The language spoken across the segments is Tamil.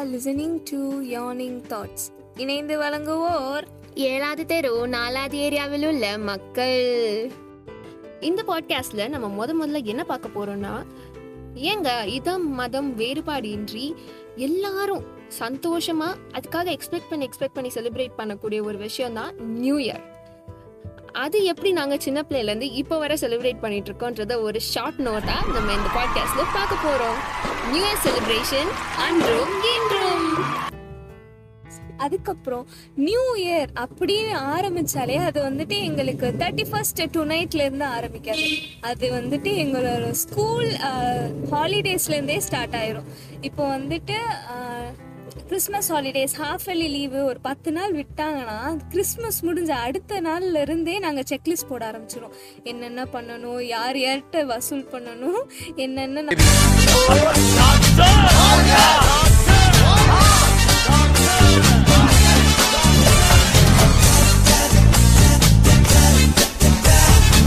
Are listening to yearning thoughts இணைந்து வழங்குவோர் ஏழாவது தெரு நாலாவது ஏரியாவில் உள்ள மக்கள். இந்த பாட்காஸ்ட்ல நம்ம முத முதல்ல என்ன பார்க்க போறோம்னா ஏங்க இதம் மதம் வேறுபாடு இன்றி எல்லாரும் சந்தோஷமா அதுக்காக எக்ஸ்பெக்ட் பண்ணி எக்ஸ்பெக்ட் பண்ணி செலிப்ரேட் பண்ணக்கூடிய ஒரு விஷயம் தான் நியூ இயர் அது எப்படி நாங்கள் சின்ன பிள்ளையிலேருந்து இப்போ வரை செலிப்ரேட் பண்ணிட்டு இருக்கோன்றத ஒரு ஷார்ட் நோட்டாக நம்ம இந்த பாட்காஸ்ட்ல பார்க்க போறோம். நியூ இயர் செலிப்ரேஷன் அன்றும் இன்றும் அதுக்கப்புறம் நியூ இயர் அப்படின்னு ஆரம்பிச்சாலே அது வந்துட்டு எங்களுக்கு தேர்ட்டி ஃபர்ஸ்ட் டு நைட்ல இருந்து ஆரம்பிக்காது. அது வந்துட்டு எங்களோட ஸ்கூல் ஹாலிடேஸ்ல இருந்தே ஸ்டார்ட் ஆயிரும். இப்போ வந்துட்டு Christmas holidays half yearly leave ஒரு பத்து நாள் விட்டாங்கன்னா கிறிஸ்மஸ் முடிஞ்ச அடுத்த நாள்ல இருந்தே நாங்கள் செக்லிஸ்ட் போட ஆரம்பிச்சிடும் என்னென்ன பண்ணணும் யார் யார்கிட்ட வசூல் பண்ணணும் என்னென்ன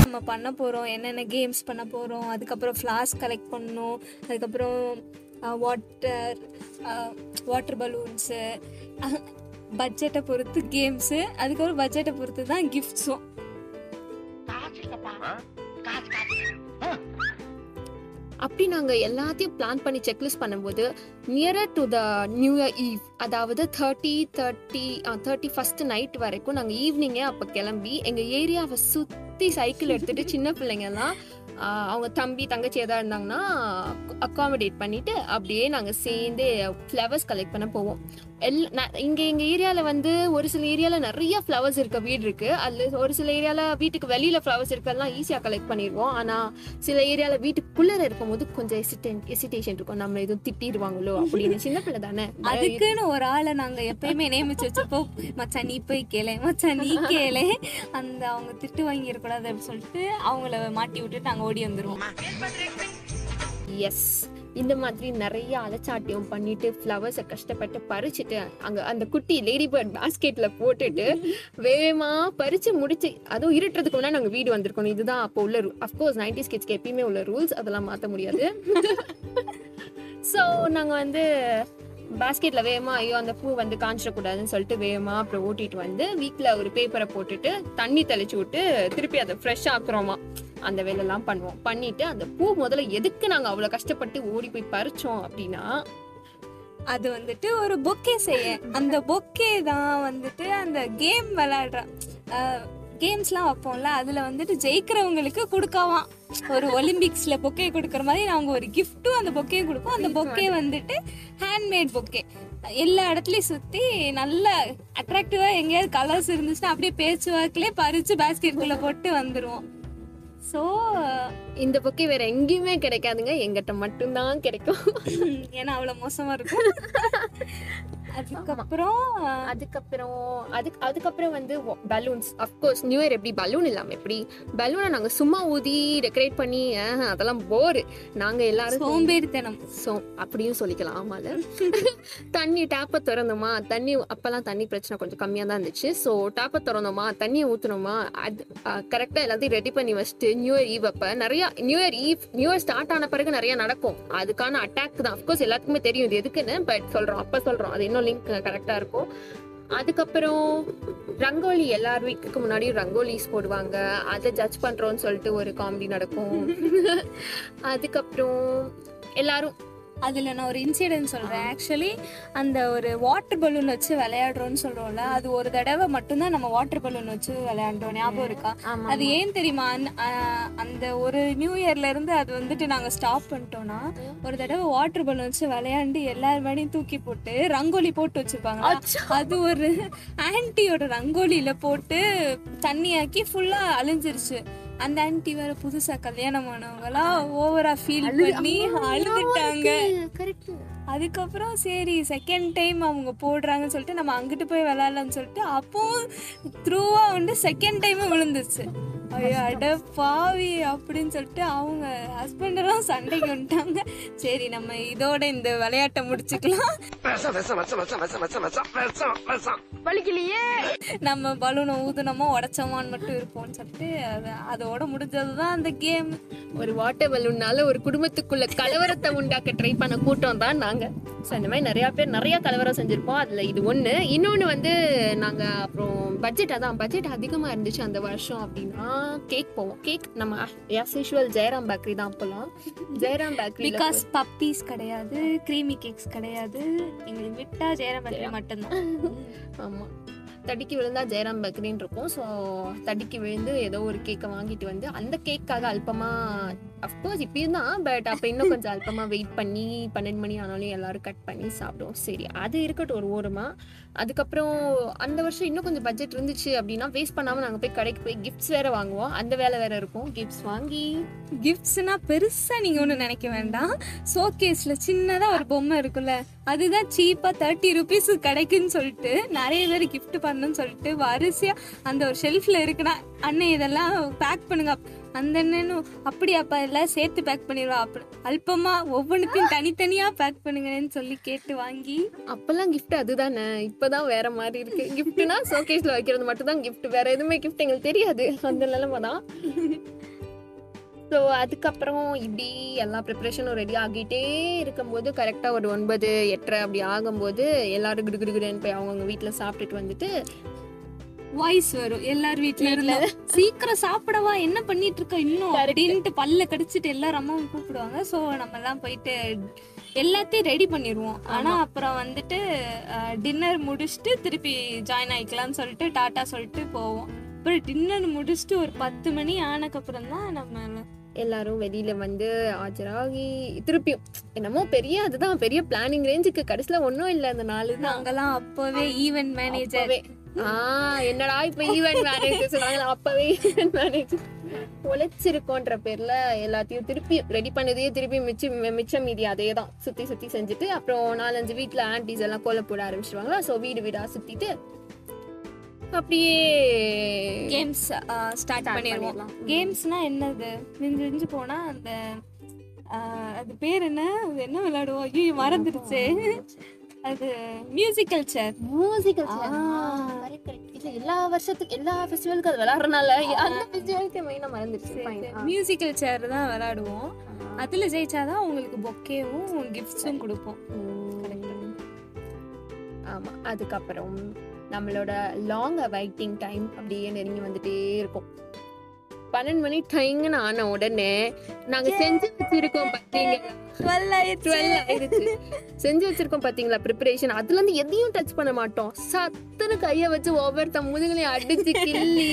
நம்ம பண்ண போகிறோம் என்னென்ன கேம்ஸ் பண்ண போகிறோம் அதுக்கப்புறம் ஃப்ளாஸ் கலெக்ட் பண்ணணும் அதுக்கப்புறம் வாட்டர் வாட்டர் பலூன்ஸு பட்ஜெட்டை பொறுத்து கேம்ஸு அதுக்கப்புறம் பட்ஜெட்டை பொறுத்து தான் கிஃப்ட்ஸும் அப்படி நாங்க எல்லாத்தையும் பிளான் பண்ணி செக்லிஸ்ட் பண்ணும்போது nearer to the new year eve அதாவது thirty thirty thirty first night வரைக்கும் நாங்கள் ஈவினிங்கே அப்போ கிளம்பி எங்கள் ஏரியாவை சுற்றி சைக்கிள் எடுத்துட்டு சின்ன பிள்ளைங்கெல்லாம் அவங்க தம்பி தங்கச்சி எதாக இருந்தாங்கன்னா அக்காமடேட் பண்ணிட்டு அப்படியே நாங்கள் சேர்ந்து ஃப்ளவர்ஸ் கலெக்ட் பண்ண போவோம். எல் இங்கே எங்கள் ஏரியாவில் வந்து ஒரு சில ஏரியாவில் நிறைய ஃப்ளவர்ஸ் இருக்க வீடு இருக்குது அதில் ஒரு சில ஏரியாவில் வீட்டுக்கு வெளியில் ஃப்ளவர்ஸ் இருக்கெல்லாம் ஈஸியாக கலெக்ட் பண்ணிடுவோம். ஆனால் சில ஏரியால இருக்கும் இருக்கும்போது கொஞ்சம் எசிடென்ட் எசிட்டேஷன் இருக்கும். நம்ம எதுவும் திட்டிடுவாங்களோ அப்படின்னு. சின்ன பிள்ளை தானே? அதுக்குன்னு ஒரு ஆளை நாங்கள் எப்பயுமே நியமிச்சு வச்சப்போ மச்சான் நீ போய் கேளு. மச்சான் நீ கேளு. அந்த அவங்க திட்டு வாங்கிடக்கூடாது அப்படின்னு சொல்லிட்டு அவங்கள மாட்டி விட்டுட்டு நாங்கள் ஓடி வந்துடுவோம் எஸ் இந்த மாதிரி நிறைய அலச்சாட்டியம் பண்ணிட்டு ஃப்ளவர்ஸை கஷ்டப்பட்டு பறிச்சுட்டு அங்கே அந்த குட்டி லேடி பேர்ட் பாஸ்கெட்டில் போட்டுட்டு வேகமாக பறிச்சு முடிச்சு அதுவும் இருட்டுறதுக்கு முன்னாடி நாங்கள் வீடு வந்திருக்கணும் இதுதான் அப்போ உள்ள அஃப்கோர்ஸ் நைன்டி ஸ்கிட்ஸ்க்கு எப்பயுமே உள்ள ரூல்ஸ் அதெல்லாம் மாற்ற முடியாது. ஸோ நாங்கள் வந்து பாஸ்கெட்ல வேகமா ஐயோ அந்த பூ வந்து காஞ்சிடக்கூடாதுன்னு சொல்லிட்டு வேகமா அப்புறம் ஓட்டிட்டு வந்து வீட்ல ஒரு பேப்பரை போட்டுட்டு தண்ணி தெளிச்சு விட்டு திருப்பி அதை ஃப்ரெஷ் ஆக்குறோமா அந்த வேலையெல்லாம் பண்ணுவோம். பண்ணிட்டு அந்த பூ முதல்ல எதுக்கு நாங்க அவ்வளவு கஷ்டப்பட்டு ஓடி போய் பறிச்சோம் அப்படின்னா அது வந்துட்டு ஒரு பொக்கே செய்ய. அந்த பொக்கே தான் வந்துட்டு அந்த கேம் விளையாடுற கேம்ஸ்லாம் வைப்போம்ல அதுல வந்துட்டு ஜெயிக்கிறவங்களுக்கு கொடுக்காவாம் ஒரு ஒலிம்பிக்ஸ்ல பொக்கே கொடுக்குற மாதிரி நாங்க ஒரு கிஃப்ட்டும் அந்த பொக்கையும் கொடுப்போம். அந்த பொக்கே வந்துட்டு ஹேண்ட்மேட் பொக்கே எல்லா இடத்துலயும் சுத்தி நல்ல அட்ராக்டிவா எங்கேயாவது கலர்ஸ் இருந்துச்சுன்னா அப்படியே பேச்சு வாக்குலயே பறிச்சு பேஸ்கெட்குள்ள போட்டு வந்துருவோம். ஸோ இந்த பொக்கே வேற எங்கேயுமே கிடைக்காதுங்க. எங்கிட்ட மட்டும்தான் கிடைக்கும். ஏன்னா அவ்வளவு மோசமா இருக்கும். அதுக்கப்புறம் அதுக்கப்புறம் அதுக்கு அதுக்கப்புறம் வந்து balloons of course new year எப்படி பலூன் இல்லாம எப்படி? பலூனை நாங்க சும்மா ஊதி டெக்கரேட் பண்ணி அதெல்லாம் போர் நாங்க எல்லாரும் சோம்பேறித்தனம். ஸோ அப்படியும் சொல்லிக்கலாம். ஆமால தண்ணி டேப்பை திறந்தோமா? தண்ணி அப்பெல்லாம் தண்ணி பிரச்சனை கொஞ்சம் கம்மியாக தான் இருந்துச்சு. ஸோ டேப்பை திறந்தோமா? தண்ணியை ஊற்றுனோமா அது கரெக்டாக எல்லாத்தையும் ரெடி பண்ணி வச்சுட்டு நியூ இயர் ஈவ் அப்போ நிறைய new year eve new year start ஆன பிறகு நிறைய நடக்கும். அதுக்கான அட்டாக் தான். அஃப்கோர்ஸ் எல்லாத்துக்குமே தெரியும் இது எதுக்குன்னு பட் சொல்கிறோம் அப்போ சொல்கிறோம் அது இன்னும் லிங்க் கரெக்டாக இருக்கும். அதுக்கப்புறம் ரங்கோலி எல்லார் வீட்டுக்கு முன்னாடியும் ரங்கோலிஸ் போடுவாங்க. அதை ஜட்ஜ் பண்றோம்னு சொல்லிட்டு ஒரு காமெடி நடக்கும். அதுக்கப்புறம் எல்லாரும் அதுல நான் ஒரு இன்சிடென்ட் சொல்றேன். ஆக்சுவலி அந்த ஒரு வாட்டர் பலூன் வச்சு விளையாடுறோம்னு சொல்றோம்ல அது ஒரு தடவை மட்டும்தான் நம்ம வாட்டர் பலூன் வச்சு விளையாண்டோம் ஞாபகம் இருக்கா? அது ஏன் தெரியுமா? அந்த- ஒரு நியூ இயர்ல இருந்து அது வந்துட்டு நாங்க ஸ்டாப் பண்ணிட்டோம்னா ஒரு தடவை வாட்டர் பலூன் வச்சு விளையாண்டு எல்லார் மேடையும் தூக்கி போட்டு ரங்கோலி போட்டு வச்சிருப்பாங்க அது ஒரு ஆன்ட்டியோட ரங்கோலியில போட்டு தண்ணியாக்கி ஃபுல்லா அழிஞ்சிருச்சு. அந்த ஆன்ட்டி வேற புதுசா கல்யாணம் ஆனவங்களாம் ஓவரா ஃபீல் பண்ணி அழுதுட்டாங்க. அதுக்கப்புறம் சரி செகண்ட் டைம் அவங்க போடுறாங்கன்னு சொல்லிட்டு நம்ம அங்கிட்டு போய் விளையாடலாம்னு சொல்லிட்டு அப்பவும் த்ரூவா வந்து செகண்ட் டைமும் விழுந்துச்சு ஐயோ அட பாவி அப்படின்னு சொல்லிட்டு அவங்க ஹஸ்பண்டெல்லாம் சண்டைக்கு வந்துட்டாங்க. சரி நம்ம இதோட இந்த விளையாட்டை முடிச்சுக்கலாம். வலிக்கலையே. நம்ம பலூனை ஊதுனோமா உடச்சோமான்னு மட்டும் இருப்போம்னு சொல்லிட்டு அதோட முடிஞ்சதுதான் அந்த கேம் ஒரு வாட்டர் பலூன்னால ஒரு குடும்பத்துக்குள்ள கலவரத்தை உண்டாக்க ட்ரை பண்ண கூட்டம் தான் நாங்க. ஸோ இந்த மாதிரி நிறையா பேர் நிறையா கலவரம் செஞ்சுருப்போம். அதில் இது ஒன்று இன்னொன்று வந்து நாங்கள் அப்புறம் பட்ஜெட் தான் பட்ஜெட் அதிகமாக இருந்துச்சு அந்த வருஷம் அப்படின்னா கேக் போவோம். கேக் நம்ம ஆஸ் யூஷுவல் ஜெயராம் பேக்கரி தான் அப்போலாம். ஜெயராம் பேக்கரி பிகாஸ் பப்பீஸ் கிடையாது க்ரீமி கேக்ஸ் கிடையாது. எங்களுக்கு விட்டா ஜெயராம் பேக்கரி மட்டும்தான். ஆமா. தடிக்கு விழுந்தா ஜெயராம் பேக்கரின்னு இருக்கும். ஸோ தடிக்கு விழுந்து ஏதோ ஒரு கேக்கை வாங்கிட்டு வந்து அந்த கேக்காக அல்பமா அஃப்கோர்ஸ் இப்பயும் தான் பட் அப்போ இன்னும் கொஞ்சம் அல்பமாக வெயிட் பண்ணி பன்னெண்டு மணி ஆனாலும் எல்லாரும் கட் பண்ணி சாப்பிடுவோம். சரி அது இருக்கட்டும் ஒரு ஓரமாக அதுக்கப்புறம் அந்த வருஷம் இன்னும் கொஞ்சம் பட்ஜெட் இருந்துச்சு அப்படின்னா வேஸ்ட் பண்ணாமல் நாங்கள் போய் கடைக்கு போய் கிஃப்ட்ஸ் வேற வாங்குவோம். அந்த வேலை வேற இருக்கும். கிஃப்ட்ஸ் வாங்கி. கிஃப்ட்ஸ்னா பெருசாக நீங்கள் ஒன்றும் நினைக்க வேண்டாம். ஷோகேஸில் சின்னதாக ஒரு பொம்மை இருக்குல்ல அதுதான் சீப்பாக தேர்ட்டி ருபீஸ் கிடைக்குன்னு சொல்லிட்டு நிறைய பேர் கிஃப்ட் பண்ணணும்னு சொல்லிட்டு வரிசையாக அந்த ஒரு ஷெல்ஃபில் இருக்குன்னா அண்ணன் இதெல்லாம் பேக் பண்ணுங்க. அந்த அண்ணனும் அப்படியாப்பா எல்லாம் சேர்த்து பேக் பண்ணிடுவா. அப்படி அல்பமா ஒவ்வொன்றுத்தையும் தனித்தனியா பேக் பண்ணுங்கன்னு சொல்லி கேட்டு வாங்கி. அப்பெல்லாம் கிஃப்ட் அதுதானே? இப்பதான் வேற மாதிரி இருக்கு. கிஃப்ட்னா ஷோகேஸ்ல வைக்கிறது மட்டும் தான் வேற எதுவுமே கிஃப்ட் எங்களுக்கு தெரியாது. அந்த நிலைமை தான். ஸோ அதுக்கப்புறம் இப்படி எல்லா ப்ரிப்பரேஷனும் ரெடி ஆகிட்டே இருக்கும்போது கரெக்டாக ஒரு ஒன்பது எட்டரை அப்படி ஆகும்போது எல்லாரும் குடு குடு குடுன்னு போய் அவங்கவுங்க வீட்டில் சாப்பிட்டுட்டு வந்துட்டு வாய்ஸ் வரும். எல்லார் வீட்ல இருந்து சீக்கிரம் சாப்பிடவா என்ன பண்ணிட்டு இருக்க இன்னும் அப்படின்ட்டு பல்ல கடிச்சிட்டு எல்லாரும் அம்மாவும் கூப்பிடுவாங்க. சோ நம்ம எல்லாம் போயிட்டு எல்லாத்தையும் ரெடி பண்ணிடுவோம் ஆனா அப்புறம் வந்துட்டு டின்னர் முடிச்சுட்டு திருப்பி ஜாயின் ஆயிக்கலாம்னு சொல்லிட்டு டாட்டா சொல்லிட்டு போவோம். அப்புறம் டின்னர் முடிச்சுட்டு ஒரு பத்து மணி ஆனக்கப்புறம் தான் நம்ம எல்லாரும் வெளியில வந்து ஆஜராகி திருப்பியும் என்னமோ பெரிய அதுதான் பெரிய பிளானிங் ரேஞ்சுக்கு கடைசியில ஒன்றும் இல்லை அந்த நாலு தான். நாங்கெல்லாம் அப்பவே ஈவென்ட் மேனேஜர் என்னடா இப்ப ஈவென்ட் மேனேஜர் சொல்றாங்க அப்பவே ஈவென்ட் உழைச்சிருக்கோன்ற பேர்ல எல்லாத்தையும் திருப்பி ரெடி பண்ணதையே திருப்பி மிச்ச மிச்சம் மீதி அதே தான் சுத்தி சுத்தி செஞ்சுட்டு அப்புறம் நாலஞ்சு வீட்ல ஆன்டிஸ் எல்லாம் கோலம் போட ஆரம்பிச்சிருவாங்களா சோ வீடு வீடா சுத்திட்டு அப்படியே கேம்ஸ் ஸ்டார்ட் பண்ணிடலாம். கேம்ஸ்னா என்னது? மிஞ்சு மிஞ்சு போனா அந்த அது பேர் என்ன? அது என்ன விளையாடுவோம்? ஐயோ மறந்துடுச்சு. அது மியூசிக்கல் சேர் மியூசிக்கல் ஆ. இல்ல எல்லா வருஷத்துக்கு எல்லா ஃபெஸ்டிவலுக்கு அது விளையாடுறதுனால அந்த ஃபெஸ்டிவலுக்கு மெயினா மறந்துருச்சு Fine. ஆ. மியூசிக்கல் சேர் தான் விளையாடுவோம் அதுல ஜெயிச்சாதான் உங்களுக்கு பொக்கேவும் கிஃப்ட்ஸும் கொடுப்போம். உம். ஆமா அதுக்கப்புறம் நம்மளோட லாங் வெயிட்டிங் டைம் அப்படியே நெருங்கி வந்துட்டே இருக்கும். பன்னெண்டு மணி டைம்னு ஆன உடனே நாங்க செஞ்சு வச்சிருக்கோம் பாத்தீங்க டுவெல் ஆயிடுச்சு. செஞ்சு வச்சிருக்கோம் பாத்தீங்களா ப்ரிப்பரேஷன் அதுல இருந்து எதையும் டச் பண்ண மாட்டோம். சத்துன்னு கைய வச்சு ஒவ்வொருத்த முதுகளையும் அடிச்சு கிள்ளி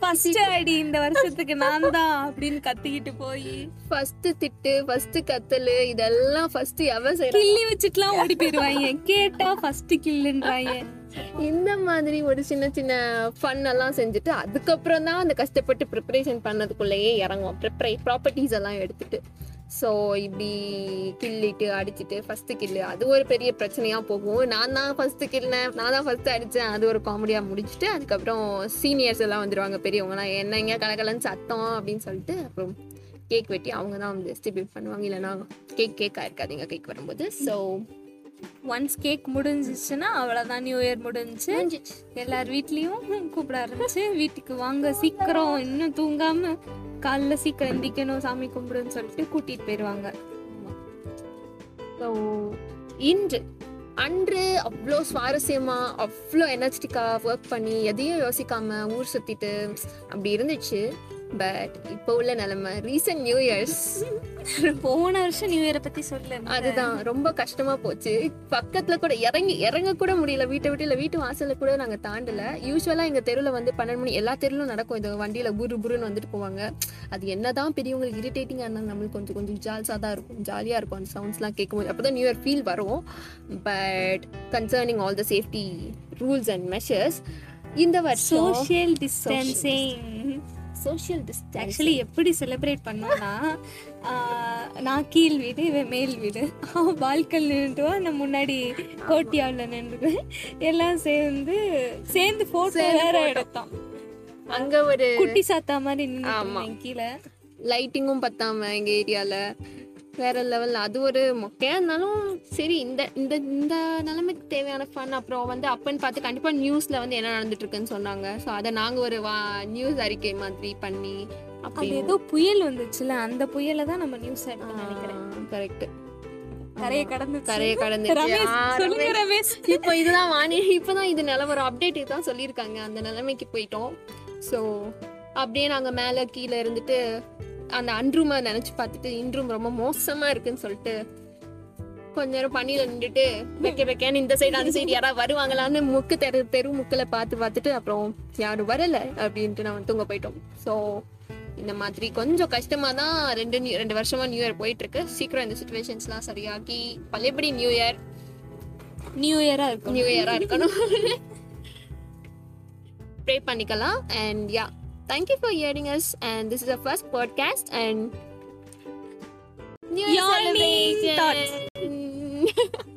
ஃபர்ஸ்ட் அடி இந்த வருஷத்துக்கு நான் தான் அப்படின்னு கத்திக்கிட்டு போய். ஃபர்ஸ்ட் திட்டு ஃபர்ஸ்ட் கத்தலு இதெல்லாம் ஃபர்ஸ்ட் எவன் செய்யறான் கிள்ளி வச்சுட்டுலாம் ஓடி போயிருவாங்க. கேட்டா ஃபர்ஸ்ட் கில்லுன்றாங்க இந்த மாதிரி ஒரு சின்ன சின்ன ஃபன் எல்லாம் செஞ்சுட்டு அதுக்கப்புறம் தான் அந்த கஷ்டப்பட்டு ப்ரிப்பரேஷன் பண்ணதுக்குள்ளேயே இறங்குவோம். ப்ரிப்பரை ப்ராப்பர்ட்டிஸ் எல்லாம் எடுத்துட்டு. ஸோ இப்படி கிள்ளிட்டு அடிச்சிட்டு ஃபஸ்ட்டு கில்லு அது ஒரு பெரிய பிரச்சனையாக போகும். நான் தான் ஃபஸ்ட்டு கில்லினேன் நான் தான் ஃபஸ்ட்டு அடித்தேன் அது ஒரு காமெடியாக முடிச்சுட்டு அதுக்கப்புறம் சீனியர்ஸ் எல்லாம் வந்துருவாங்க என்ன என்னங்க கலகலன்னு சத்தம் அப்படின்னு சொல்லிட்டு அப்புறம் கேக் வெட்டி அவங்க தான் வந்து டிஸ்ட்ரிபியூட் பண்ணுவாங்க. இல்லைனா கேக் கேக்கா இருக்காதீங்க கேக் வரும்போது. ஸோ ஒன்ஸ் கேக் முடிஞ்சிச்சுன்னா அவ்வளவுதான் நியூ இயர் முடிஞ்சுச்சு. எல்லார் வீட்லயும் கூப்பிட ஆரம்பிச்சு வீட்டுக்கு வாங்க சீக்கிரம் இன்னும் தூங்காம காலைல சீக்கிரம் எந்திக்கணும் சாமி கும்பிடுன்னு சொல்லிட்டு கூட்டிட்டு போயிருவாங்க. ஸோ இன்று அன்று அவ்வளோ சுவாரஸ்யமா அவ்வளோ எனர்ஜெட்டிக்கா ஒர்க் பண்ணி எதையும் யோசிக்காம ஊர் சுத்திட்டு அப்படி இருந்துச்சு. பட் இப்போ உள்ள நிலைமை ரீசன்ட் நியூ இயர்ஸ் போன வருஷம் நியூ இயரை பத்தி சொல்லு அதுதான். ரொம்ப கஷ்டமா போச்சு. பக்கத்துல கூட இறங்கி இறங்க கூட முடியல. வீட்டை விட்டு இல்ல வீட்டு வாசல்ல கூட நாங்க தாண்டல. யூஸ்வலா எங்க தெருவுல வந்து பன்னெண்டு மணி எல்லா தெருவிலும் நடக்கும். இது வண்டியில புரு புருன்னு வந்துட்டு போவாங்க. அது என்னதான் பெரியவங்களுக்கு இரிட்டேட்டிங்கா இருந்தாலும் நம்மளுக்கு கொஞ்சம் கொஞ்சம் ஜால்ஸா தான் இருக்கும். ஜாலியா இருக்கும் அந்த சவுண்ட்ஸ்லாம் கேட்கும்போது. அப்பதான் நியூ இயர் ஃபீல் வரும். But concerning all the safety rules and measures இந்த வருஷம் social distancing social distance actually எப்படி செலிப்ரேட் பண்ணோம்னா நான் கீழ் வீடு இவன் மேல் வீடு. அவன் பால்கல் நின்றுவா நான் முன்னாடி கோட்டியாவில் நின்று எல்லாம் சேர்ந்து சேர்ந்து போட்டோ வேற எடுத்தோம். அங்க ஒரு குட்டி சாத்தா மாதிரி. நின்று கீழே. லைட்டிங்கும் பத்தாம எங்க ஏரியால வேற லெவல்ல அது ஒரு மொக்கையா இருந்தாலும் சரி இந்த இந்த இந்த நிலைமைக்கு தேவையான ஃபன் அப்புறம் வந்து அப்பன்னு பார்த்து கண்டிப்பா நியூஸ்ல வந்து என்ன நடந்துட்டு இருக்குன்னு சொன்னாங்க. ஸோ அதை நாங்க ஒரு வா நியூஸ் அறிக்கை மாதிரி பண்ணி அப்படி ஏதோ புயல் வந்துச்சுல அந்த புயலை தான் நம்ம நியூஸ் நினைக்கிறேன். கரெக்ட் கரையை கடந்து கரையை இப்போ இதுதான் வாணி இப்போதான் இது நிலவரம் அப்டேட் தான் சொல்லியிருக்காங்க. அந்த நிலைமைக்கு போயிட்டோம். ஸோ அப்படியே நாங்கள் மேலே கீழே இருந்துட்டு அந்த அன்ரூமை நினச்சி பார்த்துட்டு இன்ரூம் ரொம்ப மோசமாக இருக்குன்னு சொல்லிட்டு கொஞ்ச நேரம் பனியில் நின்றுட்டு வைக்க வைக்கன்னு இந்த சைடு அந்த சைடு யாராவது வருவாங்களான்னு முக்கு தெரு தெரு முக்கில் பார்த்து பார்த்துட்டு அப்புறம் யாரும் வரல அப்படின்ட்டு நான் தூங்க போயிட்டோம். ஸோ இந்த மாதிரி கொஞ்சம் கஷ்டமா தான் ரெண்டு நியூ ரெண்டு வருஷமா நியூ இயர் போயிட்டு இருக்கு சீக்கிரம் இந்த சுச்சுவேஷன்ஸ்லாம் சரியாகி பழையபடி நியூ இயர் நியூ இயரா இருக்கும் நியூ இயரா இருக்கணும். ப்ரே பண்ணிக்கலாம். And yeah thank you for hearing us. And this is our first podcast and New Yawning celebration. thoughts.